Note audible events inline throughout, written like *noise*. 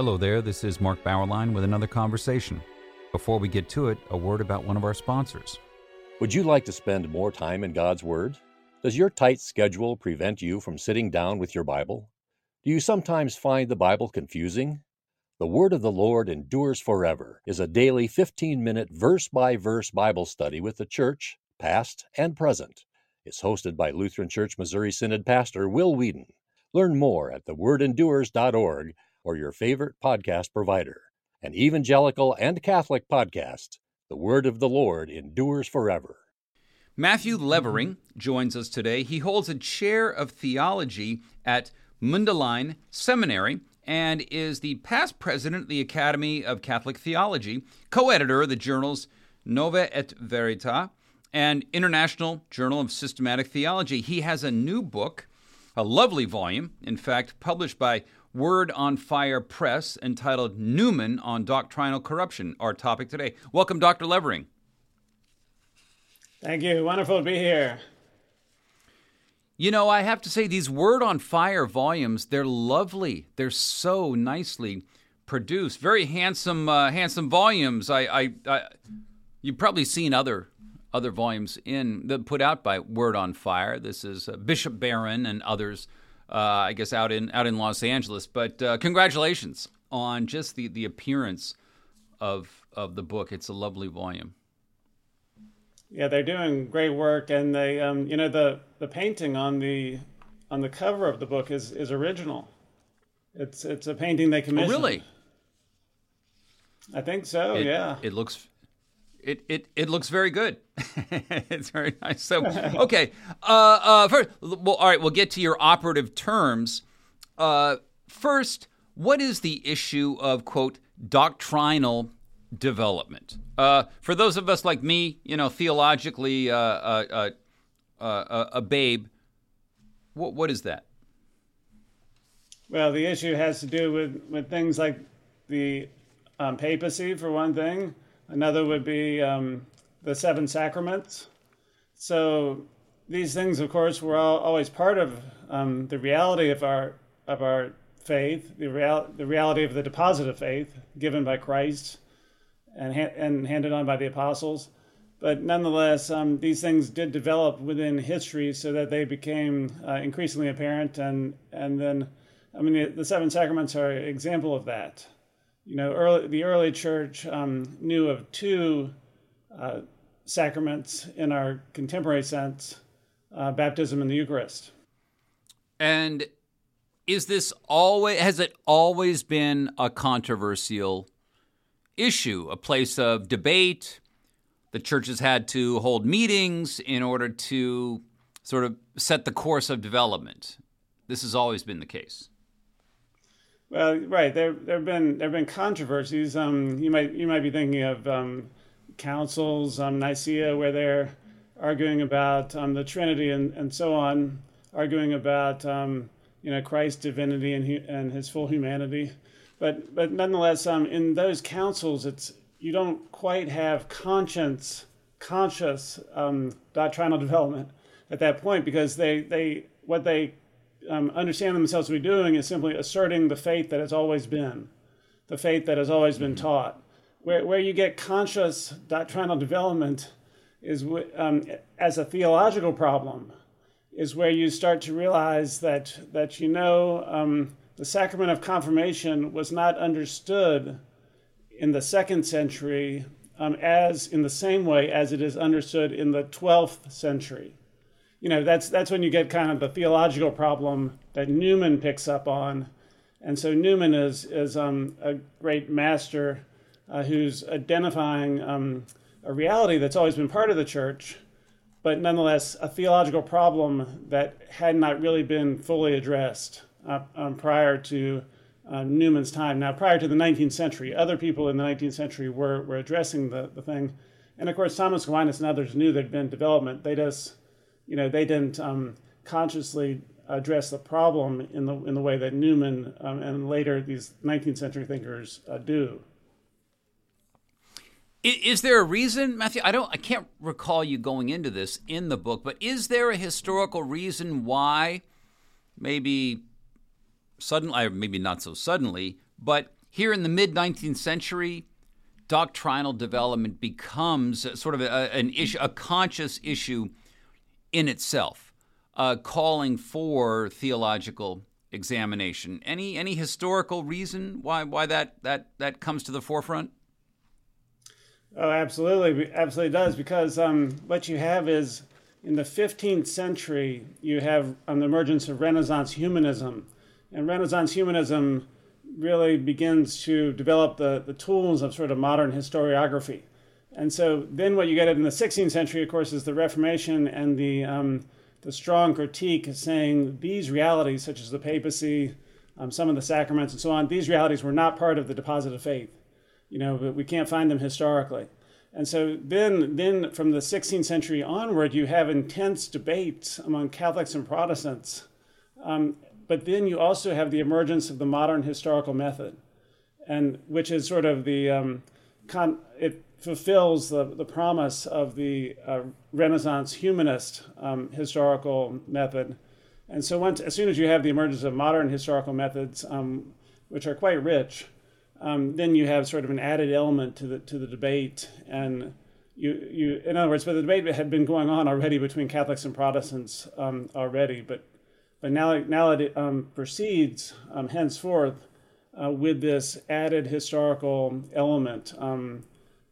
Hello there, this is Mark Bauerlein with another conversation. Before we get to it, a word about one of our sponsors. Would you like to spend more time in God's Word? Does your tight schedule prevent you from sitting down with your Bible? Do you sometimes find the Bible confusing? The Word of the Lord Endures Forever is a daily 15 minute verse by verse Bible study with the church, past and present. It's hosted by Lutheran Church Missouri Synod Pastor Will Weedon. Learn more at thewordendures.org or your favorite podcast provider. An evangelical and Catholic podcast. The Word of the Lord endures forever. Matthew Levering joins us today. He holds a chair of theology at Mundelein Seminary and is the past president of the Academy of Catholic Theology, co editor of the journals Nova et Vetera and International Journal of Systematic Theology. He has a new book, a lovely volume, in fact, published by Word on Fire Press, entitled Newman on Doctrinal Corruption, our topic today. Welcome, Dr. Levering. Thank you. Wonderful to be here. You know, I have to say, these Word on Fire volumes, they're lovely. They're so nicely produced. Very handsome, uh, handsome volumes. I, I, I, you've probably seen other other volumes in that put out by Word on Fire. This is uh, Bishop Barron and others, uh, I guess, out in out in Los Angeles. But uh, congratulations on just the the appearance of of the book. It's a lovely volume. Yeah, they're doing great work, and they, um, you know, the the painting on the on the cover of the book is is original. It's it's a painting they commissioned. Oh, really? I think so. It, yeah. It looks it, it, it looks very good. *laughs* it's very nice. So, *laughs* okay. Uh, uh, first, well, all right, we'll get to your operative terms. Uh, first, what is the issue of, quote, doctrinal development? Uh, for those of us like me, you know, theologically uh, uh, uh, a babe, what, what is that? Well, the issue has to do with, with things like the um, papacy, for one thing Another would be um, the seven sacraments. So these things, of course, were all, always part of um, the reality of our of our faith, the real the reality of the deposit of faith given by Christ and ha- and handed on by the apostles. But nonetheless, um, these things did develop within history so that they became uh, increasingly apparent. And and then, I mean, the, the seven sacraments are an example of that you know, early, the early church um, knew of two uh, sacraments in our contemporary sense uh, baptism and the Eucharist. And is this always, has it always been a controversial issue, a place of debate? The church has had to hold meetings in order to sort of set the course of development. This has always been the case. Well, right. There there have been there have been controversies. Um, you might you might be thinking of um, councils, um, Nicaea, where they're arguing about um, the Trinity and, and so on, arguing about um, you know Christ's divinity and and his full humanity. But but nonetheless, um, in those councils, it's you don't quite have conscience conscious um, doctrinal *laughs* development at that point because they they what they um, understand themselves to be doing is simply asserting the faith that has always been, the faith that has always been taught. Where, where you get conscious doctrinal development is um, as a theological problem, is where you start to realize that, that you know um, the sacrament of confirmation was not understood in the second century um, as in the same way as it is understood in the 12th century you know that's that's when you get kind of the theological problem that Newman picks up on, and so Newman is is um, a great master uh, who's identifying um, a reality that's always been part of the church, but nonetheless a theological problem that had not really been fully addressed uh, um, prior to uh, Newman's time. Now, prior to the 19th century, other people in the 19th century were were addressing the the thing, and of course Thomas Aquinas and others knew there'd been development. They just you know, they didn't um, consciously address the problem in the in the way that Newman um, and later these 19th century thinkers uh, do. Is there a reason, Matthew? I don't. I can't recall you going into this in the book, but is there a historical reason why, maybe suddenly, or maybe not so suddenly, but here in the mid 19th century, doctrinal development becomes sort of a, an issue, a conscious issue in itself, uh, calling for theological examination. Any any historical reason why why that that that comes to the forefront? Oh, absolutely, absolutely does because um, what you have is in the 15th century you have um, the emergence of Renaissance humanism, and Renaissance humanism really begins to develop the, the tools of sort of modern historiography. And so then what you get in the 16th century, of course, is the Reformation and the, um, the strong critique saying these realities, such as the papacy, um, some of the sacraments, and so on, these realities were not part of the deposit of faith. You know, but we can't find them historically. And so then, then from the 16th century onward, you have intense debates among Catholics and Protestants um, but then you also have the emergence of the modern historical method, and which is sort of the um, con- it fulfills the, the promise of the uh, Renaissance humanist um, historical method. And so once, as soon as you have the emergence of modern historical methods, um, which are quite rich, um, then you have sort of an added element to the to the debate. And you you in other words, but the debate had been going on already between Catholics and Protestants um, already, but but now, now it um, proceeds um, henceforth uh, with this added historical element, um,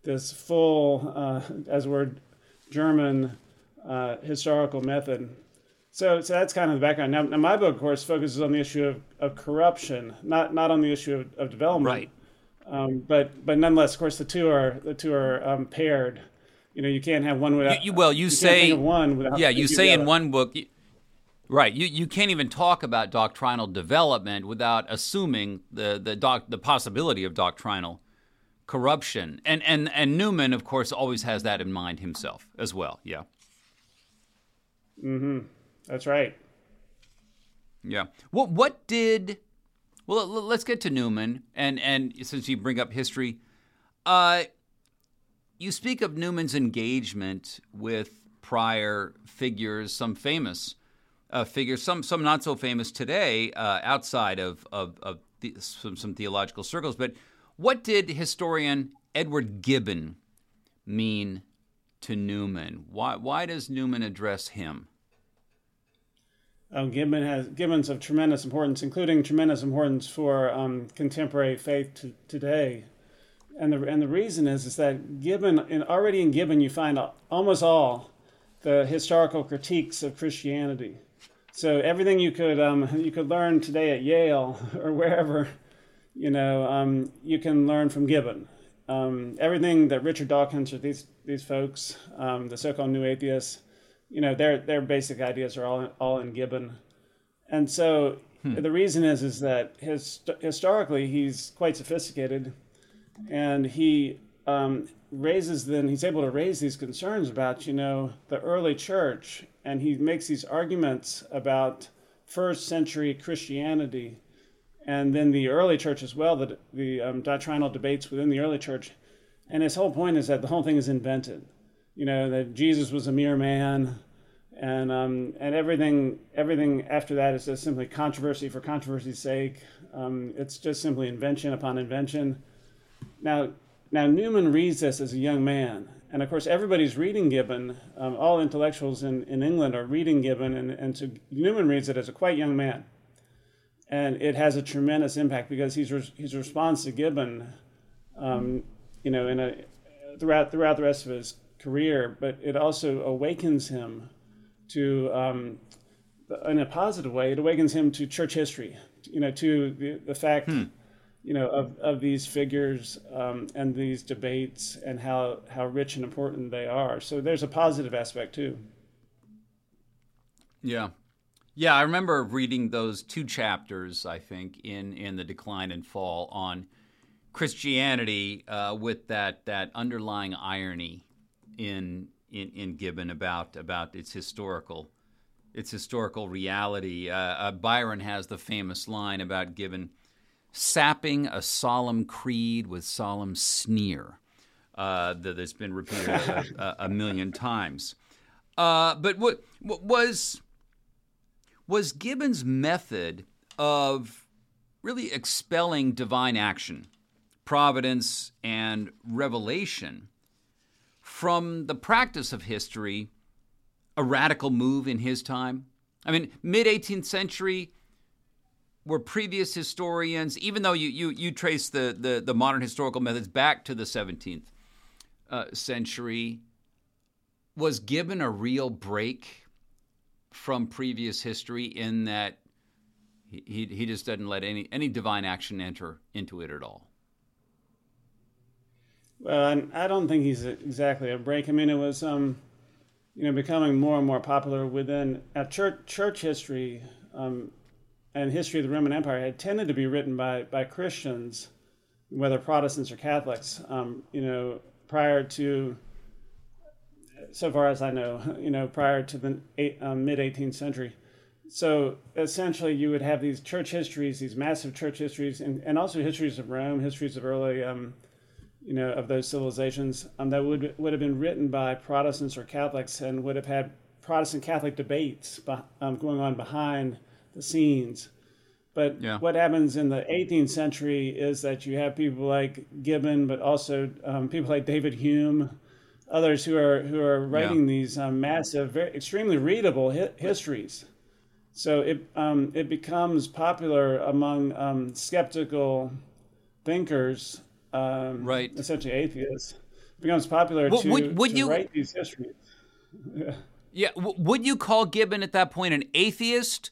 this full, uh, as word German uh, historical method. So, so that's kind of the background. Now, now, my book, of course, focuses on the issue of, of corruption, not not on the issue of, of development. Right. Um, but but nonetheless, of course, the two are the two are um, paired. You know, you can't have one without. You, you, well, you, you say one without. Yeah, you say in one book. Right. You, you can't even talk about doctrinal development without assuming the, the, doc, the possibility of doctrinal corruption. And, and, and Newman, of course, always has that in mind himself as well. Yeah. Mm-hmm. That's right. Yeah. What, what did. Well, let's get to Newman. And, and since you bring up history, uh, you speak of Newman's engagement with prior figures, some famous uh, figures, some some not so famous today, uh, outside of of, of the, some, some theological circles. But what did historian Edward Gibbon mean to Newman? Why why does Newman address him? Oh, Gibbon has Gibbon's of tremendous importance, including tremendous importance for um, contemporary faith to, today. And the and the reason is is that Gibbon, in, already in Gibbon, you find almost all the historical critiques of Christianity. So everything you could um, you could learn today at Yale *laughs* or wherever, you know, um, you can learn from Gibbon. Um, everything that Richard Dawkins or these these folks, um, the so-called new atheists, you know, their their basic ideas are all all in Gibbon, and so hmm. the reason is is that his, historically he's quite sophisticated, and he um, raises then he's able to raise these concerns about you know the early church and he makes these arguments about first century Christianity and then the early church as well, the, the um, doctrinal debates within the early church. And his whole point is that the whole thing is invented. You know, that Jesus was a mere man, and um, and everything everything after that is just simply controversy for controversy's sake. Um, it's just simply invention upon invention. Now, now Newman reads this as a young man, and of course, everybody's reading Gibbon. Um, all intellectuals in, in England are reading Gibbon, and, and so Newman reads it as a quite young man. And it has a tremendous impact because he's his response to Gibbon, um, you know, in a, throughout throughout the rest of his career, but it also awakens him to, um, in a positive way, it awakens him to church history, you know, to the, the fact hmm you know, of, of these figures um, and these debates and how, how rich and important they are. So there's a positive aspect too. Yeah. Yeah, I remember reading those two chapters, I think, in, in The Decline and Fall on Christianity uh, with that, that underlying irony in, in, in Gibbon about, about its historical its historical reality. Uh, uh, Byron has the famous line about Gibbon sapping a solemn creed with solemn sneer uh, that has been repeated a, a, million times. Uh, but what, what, was was Gibbon's method of really expelling divine action, providence, and revelation from the practice of history a radical move in his time? I mean, mid 18th century, were previous historians, even though you, you, you trace the, the, the modern historical methods back to the 17th uh, century, was Gibbon a real break from previous history in that he, he just doesn't let any, any divine action enter into it at all? Well, I don't think he's exactly a break. I mean, it was, um, you know, becoming more and more popular within uh, church church history. Um, and history of the Roman Empire had tended to be written by, by Christians, whether Protestants or Catholics, um, you know, prior to, so far as I know, *laughs* you know, prior to the eight, um, mid 18th century. So essentially, you would have these church histories, these massive church histories, and, and also histories of Rome, histories of early, um, you know, of those civilizations um, that would would have been written by Protestants or Catholics, and would have had Protestant Catholic debates um, going on behind the scenes. But yeah. what happens in the 18th century is that you have people like Gibbon, but also um, people like David Hume, others who are who are writing yeah. these um, massive, very, extremely readable hi- histories. So it um, it becomes popular among um, skeptical thinkers, um, right? Essentially atheists. It becomes popular well, to, would, would to you, write these histories. yeah. yeah. Would you call Gibbon at that point an atheist?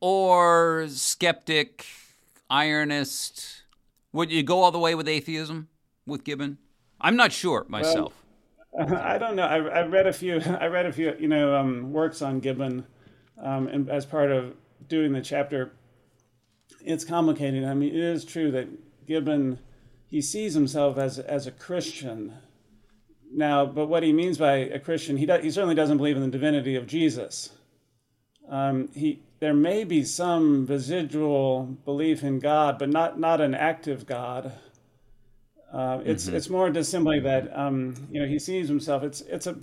or skeptic, ironist? Would you go all the way with atheism with Gibbon? I'm not sure myself. Well, *laughs* I don't know. I, I, read a few. *laughs* I read a few, you know, um, works on Gibbon, um, and as part of doing the chapter, it's complicated. I mean, it is true that Gibbon he sees himself as as a Christian. Now, but what he means by a Christian, he he certainly doesn't believe in the divinity of Jesus. Um, he there may be some residual belief in God, but not not an active God. Uh, it's mm-hmm. it's more just simply that um, you know he sees himself. It's it's a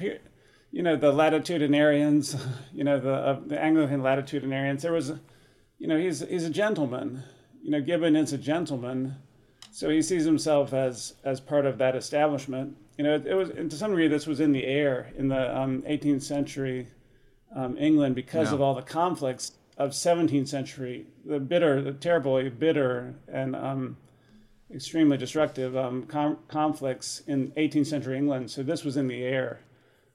you know the latitudinarians, *laughs* you know the uh, the Anglican latitudinarians. There was, you know, he's he's a gentleman. You know, Gibbon is a gentleman, so he sees himself as as part of that establishment. You know, it, it was to some degree this was in the air in the um, 18th century um, England because yeah. of all the conflicts of 17th century, the bitter, the terribly bitter and um, extremely destructive um, com- conflicts in 18th century England. So this was in the air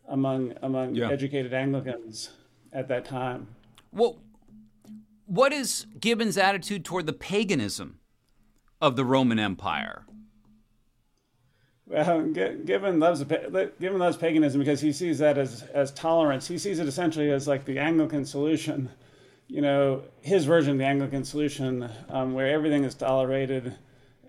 among among yeah. educated Anglicans at that time. Well, what is Gibbon's attitude toward the paganism of the Roman Empire? Well, Gibbon loves Gibbon loves paganism because he sees that as as tolerance. He sees it essentially as like the Anglican solution you know, his version of the Anglican solution, um, where everything is tolerated,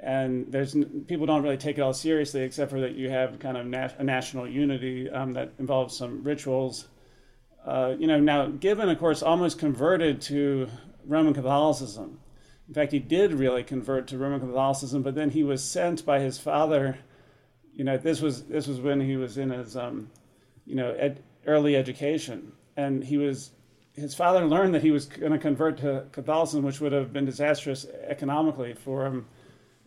and there's people don't really take it all seriously, except for that you have kind of nat- a national unity um, that involves some rituals. Uh, you know, now Gibbon, of course, almost converted to Roman Catholicism. In fact, he did really convert to Roman Catholicism, but then he was sent by his father. You know, this was this was when he was in his, um, you know, ed- early education, and he was his father learned that he was going to convert to Catholicism, which would have been disastrous economically for him.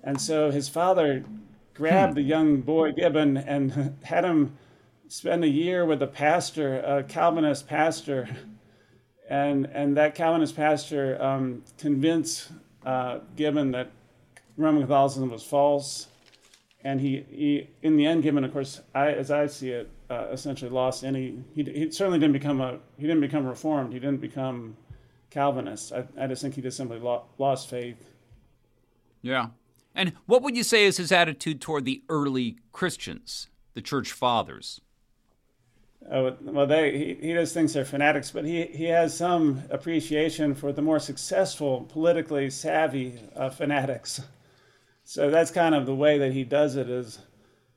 And so his father grabbed hmm. the young boy Gibbon and *laughs* had him spend a year with a pastor, a Calvinist pastor. And, and that Calvinist pastor um, convinced uh, Gibbon that Roman Catholicism was false. And he, he, in the end, Gibbon, of course, I, as I see it, uh, essentially lost any. He, he certainly didn't become a. He didn't become reformed. He didn't become Calvinist. I, I just think he just simply lo- lost faith. Yeah. And what would you say is his attitude toward the early Christians, the church fathers? Oh, well, they, he, he just thinks they're fanatics, but he, he has some appreciation for the more successful, politically savvy uh, fanatics. So that's kind of the way that he does it is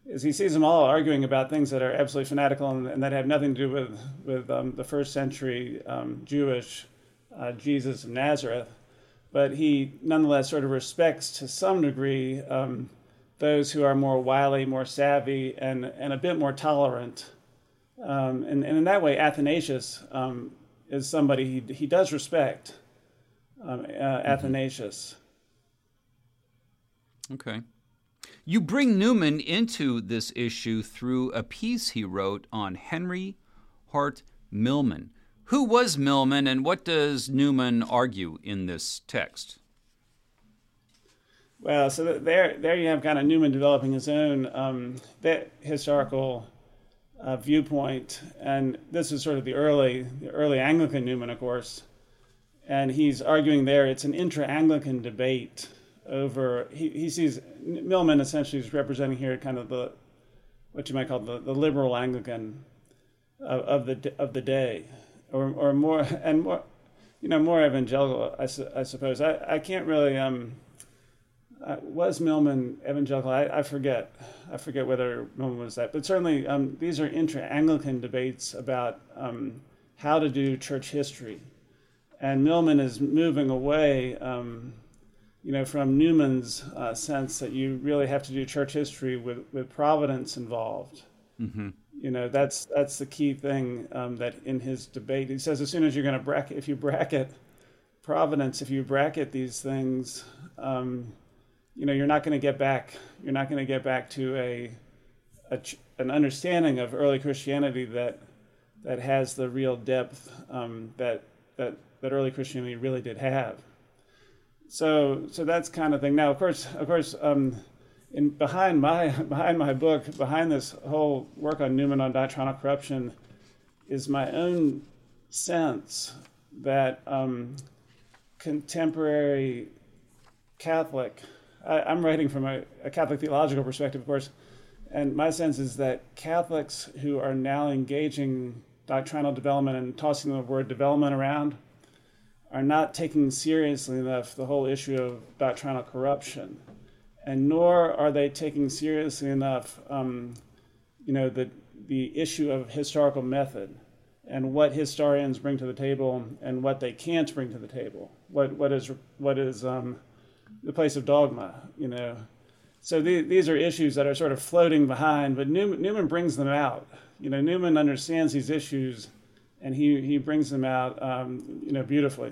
is he sees them all arguing about things that are absolutely fanatical and, and that have nothing to do with with um, the first century um, Jewish uh, Jesus of Nazareth, but he nonetheless sort of respects to some degree um, those who are more wily, more savvy, and and a bit more tolerant. Um, and, and in that way, Athanasius um, is somebody he, he does respect. Um, uh, mm-hmm. Athanasius. Okay. You bring Newman into this issue through a piece he wrote on Henry Hart Milman. Who was Milman and what does Newman argue in this text? Well, so there, there you have kind of Newman developing his own um, historical uh, viewpoint, and this is sort of the early, the early Anglican Newman, of course, and he's arguing there it's an intra-Anglican debate over. He, he sees Milman essentially is representing here kind of the what you might call the, the liberal Anglican of, of the of the day, or or more *laughs* and more, you know, more evangelical. I, I suppose I, I can't really um was Milman evangelical? I, I, forget. I forget whether Milman was that, but certainly um, these are intra-Anglican debates about um, how to do church history, and Milman is moving away, um, you know, from Newman's uh, sense that you really have to do church history with with providence involved. Mm-hmm. You know, that's that's the key thing um, that in his debate he says as soon as you're going to bracket, if you bracket providence, if you bracket these things um, you know, you're not going to get back. You're not going to get back to a, a, an understanding of early Christianity that that has the real depth um, that that that early Christianity really did have. So so that's kind of thing. Now, of course, of course, um, in behind my behind my book, behind this whole work on Newman on doctrinal corruption, is my own sense that um, contemporary Catholic I, am writing from a, a, Catholic theological perspective, of course, and my sense is that Catholics who are now engaging doctrinal development and tossing the word development around are not taking seriously enough the whole issue of doctrinal corruption, and nor are they taking seriously enough, um, you know, the the issue of historical method and what historians bring to the table and what they can't bring to the table. What what is what is um, the place of dogma, you know. So the, these are issues that are sort of floating behind, but Newman, Newman brings them out. You know, Newman understands these issues, and he, he brings them out, um, you know, beautifully.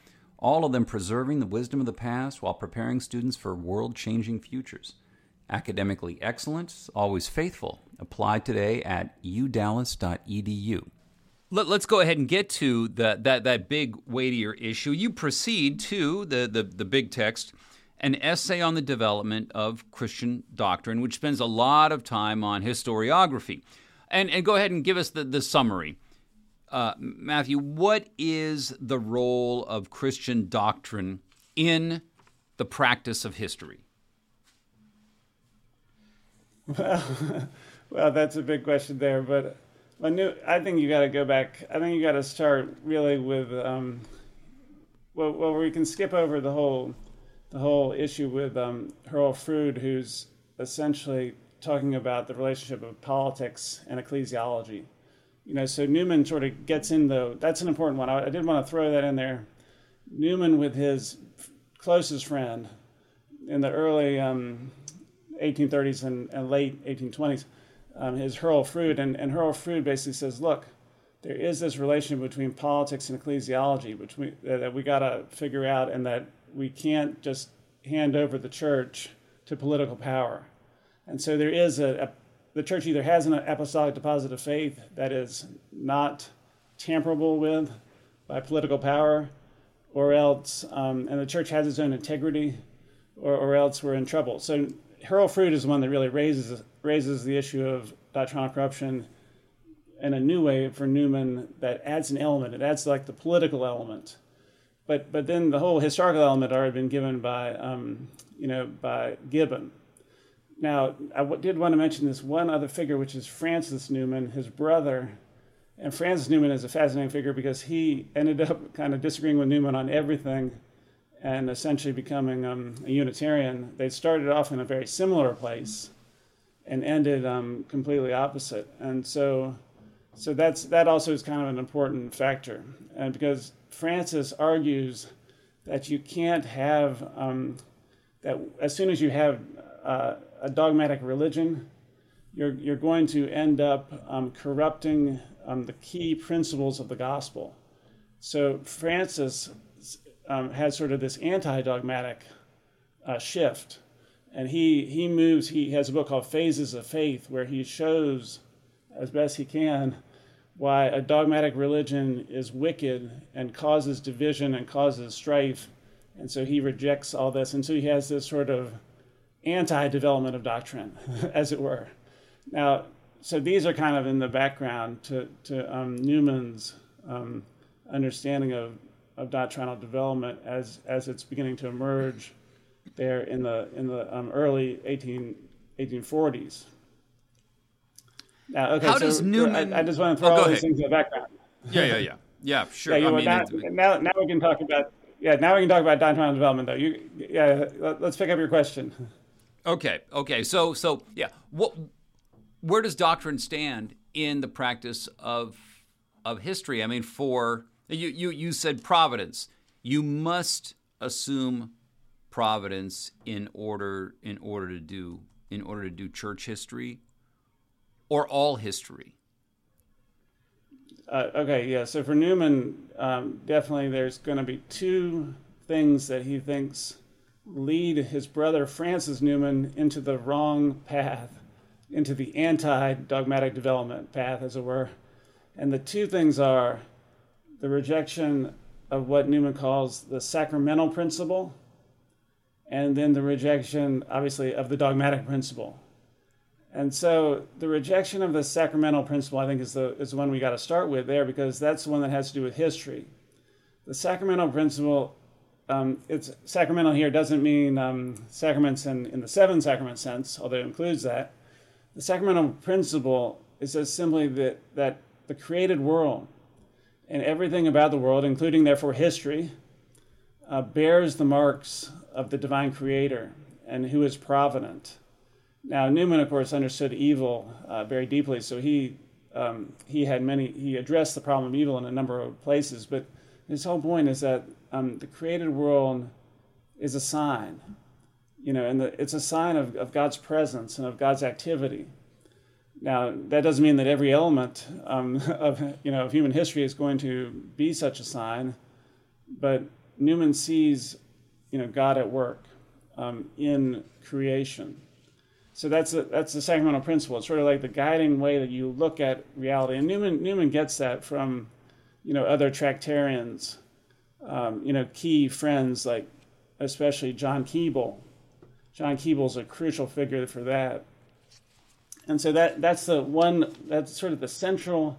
all of them preserving the wisdom of the past while preparing students for world changing futures. Academically excellent, always faithful. Apply today at udallas.edu. Let, us go ahead and get to the, that, that big, weightier issue. You proceed to the, the, the big text an essay on the development of Christian doctrine, which spends a lot of time on historiography. And, and go ahead and give us the, the summary. Uh, Matthew, what is the role of Christian doctrine in the practice of history? Well, *laughs* well, that's a big question there, but I think you got to go back. I think you got to start really with um, well, well, we can skip over the whole the whole issue with um, Hurrell Froude, who's essentially talking about the relationship of politics and ecclesiology. You know, so Newman sort of gets in the. That's an important one. I, I did want to throw that in there. Newman, with his closest friend in the early um, 1830s and, and, late 1820s, um, his Hurrell Froude, and, and Hurrell Froude basically says, look, there is this relation between politics and ecclesiology, which we, that we got to figure out, and that we can't just hand over the church to political power. And so there is a the church either has an apostolic deposit of faith that is not tamperable with by political power, or else, um, and the church has its own integrity, or, or else we're in trouble. So Hurrell Froude is one that really raises raises the issue of doctrinal corruption in a new way for Newman that adds an element. It adds like the political element but but then the whole historical element already been given by um, you know by Gibbon. Now I did want to mention this one other figure, which is Francis Newman, his brother. And Francis Newman is a fascinating figure because he ended up kind of disagreeing with Newman on everything and essentially becoming um, a Unitarian. They started off in a very similar place, and ended um, completely opposite. And so, so that's that also is kind of an important factor, and because Francis argues that you can't have um, that as soon as you have uh, a dogmatic religion, you're you're going to end up um, corrupting um, the key principles of the gospel. So Francis um, had sort of this anti-dogmatic uh, shift and he he moves. He has a book called Phases of Faith, where he shows, as best he can, why a dogmatic religion is wicked and causes division and causes strife, and so he rejects all this, and so he has this sort of anti-development of doctrine, *laughs* as it were. Now, so these are kind of in the background to to um, Newman's um, understanding of of doctrinal development as as it's beginning to emerge there in the in the um, early 18, 1840s. Now, okay, How so does Newman? I, I, just want to throw oh, all ahead. these things in the background. Yeah, yeah, yeah, yeah. Sure. Yeah, I mean, now, now, now we can talk about yeah. Now we can talk about doctrinal development, though. You yeah. Let, let's pick up your question. Okay. Okay. So so yeah. What? Where does doctrine stand in the practice of of history? I mean, for you you you said providence. You must assume providence in order in order to do in order to do church history or all history uh, okay yeah so for newman um, definitely there's going to be two things that he thinks lead his brother francis newman into the wrong path into the anti-dogmatic development path as it were and the two things are the rejection of what newman calls the sacramental principle and then the rejection, obviously, of the dogmatic principle. And so the rejection of the sacramental principle, I think, is the, is the one we got to start with there because that's the one that has to do with history. The sacramental principle, um, it's sacramental here doesn't mean um, sacraments in, in the seven sacrament sense, although it includes that. The sacramental principle is just simply that, that the created world and everything about the world, including therefore history, uh, bears the marks of the divine creator and who is provident. Now, Newman, of course, understood evil uh, very deeply, so he, um, he had many, he addressed the problem of evil in a number of places, but his whole point is that um, the created world is a sign, you know, and the, it's a sign of, of God's presence and of God's activity. Now, that doesn't mean that every element um, *laughs* of, you know, of human history is going to be such a sign, but Newman sees you know, God at work um, in creation. So that's a, that's the sacramental principle. It's sort of like the guiding way that you look at reality. And Newman Newman gets that from, you know, other Tractarians, um, you know, key friends like, especially John Keble. John Keble's a crucial figure for that. And so that that's the one that's sort of the central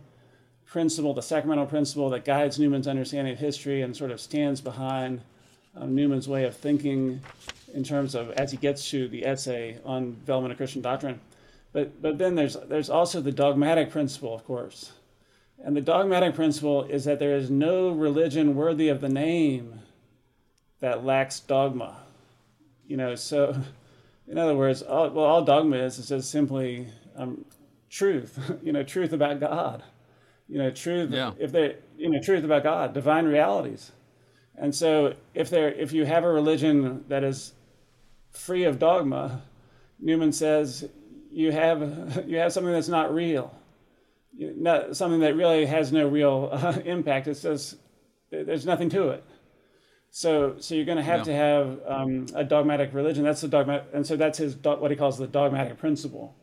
principle, the sacramental principle that guides Newman's understanding of history and sort of stands behind um, Newman's way of thinking in terms of as he gets to the essay on development of Christian doctrine. But, but then there's, there's also the dogmatic principle, of course. And the dogmatic principle is that there is no religion worthy of the name that lacks dogma. You know, so in other words, all, well, all dogma is is just simply um, truth. *laughs* you know, truth about God. You know, truth. Yeah. If they, you know, truth about God, divine realities. And so if there if you have a religion that is free of dogma, Newman says you have *laughs* you have something that's not real. Not something that really has no real *laughs* uh, impact. It's just there's nothing to it. So, so you're going to have no. to have um, a dogmatic religion. That's the dogma, and so that's his what he calls the dogmatic principle.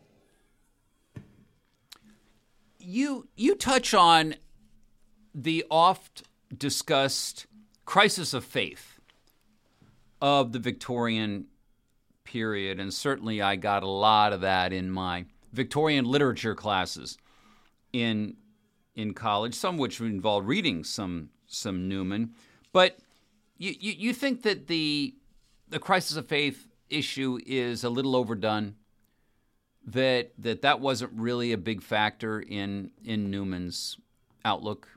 You you touch on the oft discussed crisis of faith of the Victorian period, and certainly I got a lot of that in my Victorian literature classes in in college, some which involved reading some some Newman. But you, you, you think that the the crisis of faith issue is a little overdone? That that that wasn't really a big factor in in Newman's outlook.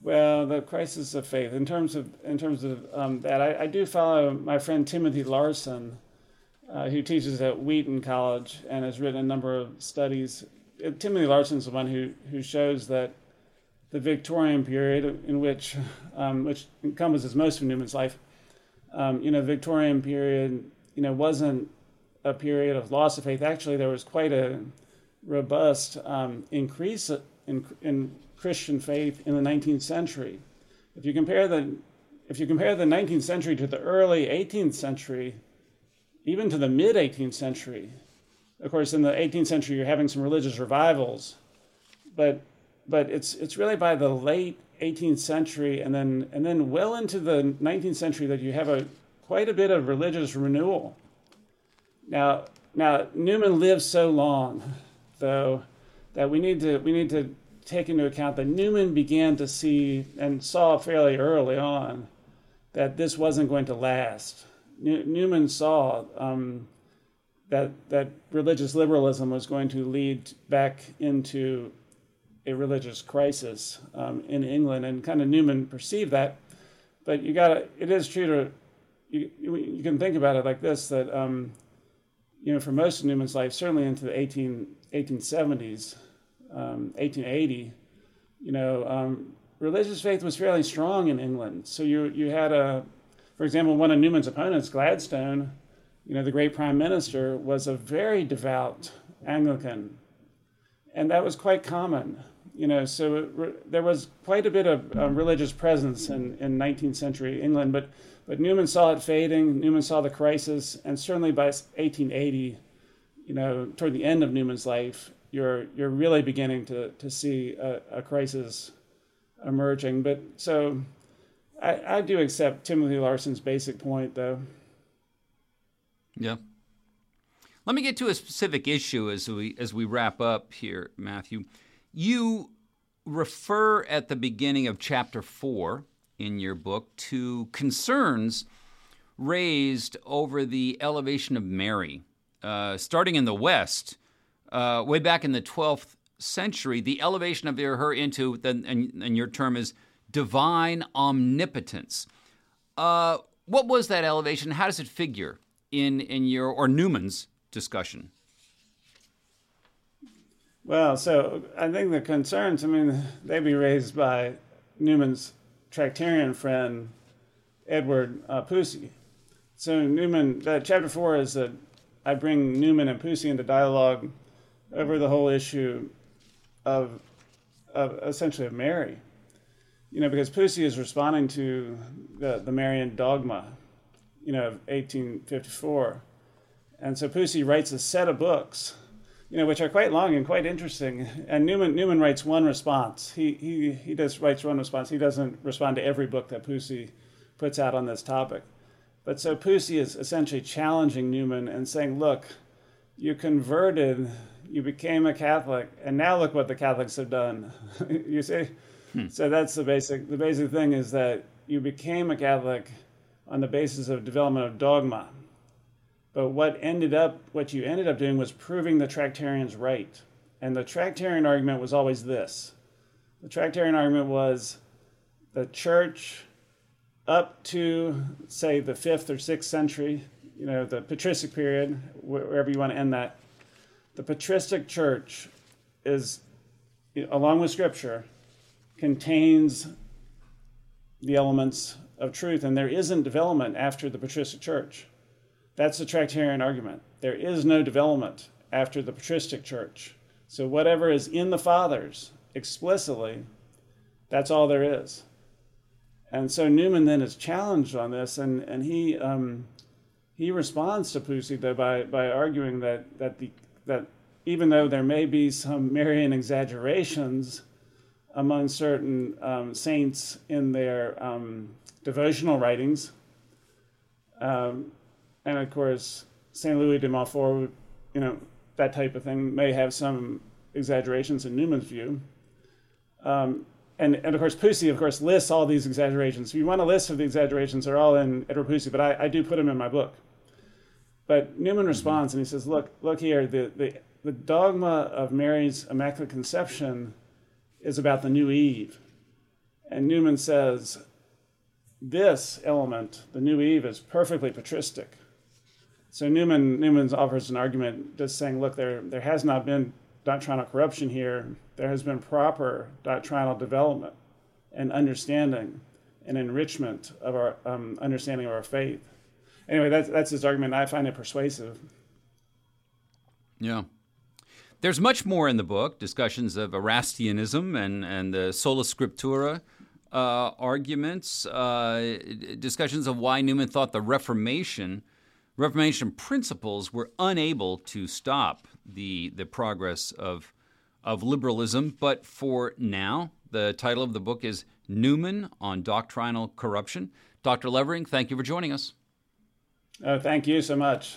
Well, the crisis of faith. In terms of in terms of um, that, I, I, do follow my friend Timothy Larsen, uh, who teaches at Wheaton College and has written a number of studies. Uh, Timothy Larsen's the one who, who shows that the Victorian period, in which, um, which encompasses most of Newman's life, um, you know, Victorian period, you know, wasn't a period of loss of faith. Actually, there was quite a robust um, increase in, in Christian faith in the 19th century. If you compare the if you compare the 19th century to the early 18th century, even to the mid 18th century, of course, in the 18th century, you're having some religious revivals, but but it's it's really by the late 18th century and then and then well into the 19th century that you have a quite a bit of religious renewal. Now now Newman lived so long, though, that we need to we need to take into account that Newman began to see and saw fairly early on that this wasn't going to last. Newman saw um, that that religious liberalism was going to lead back into a religious crisis um, in England, and kind of Newman perceived that. But you got to, it is true to, you, you can think about it like this that, um, you know, for most of Newman's life, certainly into the 18, 1870s, um, 1880, you know, um, religious faith was fairly strong in England. So you, you had a, for example, one of Newman's opponents, Gladstone, you know, the great prime minister, was a very devout Anglican. And that was quite common you know, so it, there was quite a bit of religious presence in, in 19th century England, but, but Newman saw it fading. Newman saw the crisis, and certainly by 1880, you know, toward the end of Newman's life, you're you're really beginning to to see a, a crisis emerging. But so, I, I do accept Timothy Larsen's basic point, though. Yeah. Let me get to a specific issue as we as we wrap up here, Matthew. You refer at the beginning of chapter four in your book to concerns raised over the elevation of Mary. Uh, starting in the West, uh, way back in the 12th century, the elevation of her into, the, and, and your term is divine omnipotence. Uh, what was that elevation? How does it figure in, in your, or Newman's discussion? Well, so I think the concerns, I mean, they'd be raised by Newman's Tractarian friend, Edward uh, Pusey. So Newman, uh, chapter four is that I bring Newman and Pusey into dialogue over the whole issue of, of essentially of Mary. You know, because Pusey is responding to the, the Marian dogma, you know, of 1854. And so Pusey writes a set of books you know, which are quite long and quite interesting. And Newman Newman writes one response. He he he does writes one response. He doesn't respond to every book that Pusey puts out on this topic. But so Pusey is essentially challenging Newman and saying, look, you converted, you became a Catholic, and now look what the Catholics have done. *laughs* you see? Hmm. So that's the basic the basic thing is that you became a Catholic on the basis of development of dogma. But what ended up, what you ended up doing was proving the Tractarians right. And the Tractarian argument was always this. The Tractarian argument was the church up to, say, the fifth or sixth century, you know, the patristic period, wherever you want to end that, the patristic church is, along with scripture, contains the elements of truth, and there isn't development after the patristic church. That's the Tractarian argument. There is no development after the patristic church. So whatever is in the fathers explicitly, that's all there is. And so Newman then is challenged on this, and, and he um, he responds to Pusey though by, by arguing that that the that even though there may be some Marian exaggerations among certain um, saints in their um, devotional writings, um, and of course Saint Louis de Montfort, you know, that type of thing may have some exaggerations in Newman's view. Um, and, and of course, Pusey, of course, lists all these exaggerations. If you want a list of the exaggerations, they're all in Edward Pusey, but I, I do put them in my book. But Newman responds and he says, look, look here, the, the, the dogma of Mary's Immaculate Conception is about the new Eve. And Newman says, this element, the new Eve, is perfectly patristic. So Newman Newman's offers an argument just saying, look, there there has not been doctrinal corruption here. There has been proper doctrinal development and understanding and enrichment of our um, understanding of our faith. Anyway, that's that's his argument. I find it persuasive. Yeah. There's much more in the book, discussions of Erastianism and, and the Sola Scriptura uh, arguments, uh, discussions of why Newman thought the Reformation, Reformation principles were unable to stop the, the progress of, of liberalism. But for now, the title of the book is Newman on Doctrinal Corruption. Dr. Levering, thank you for joining us. Uh, thank you so much.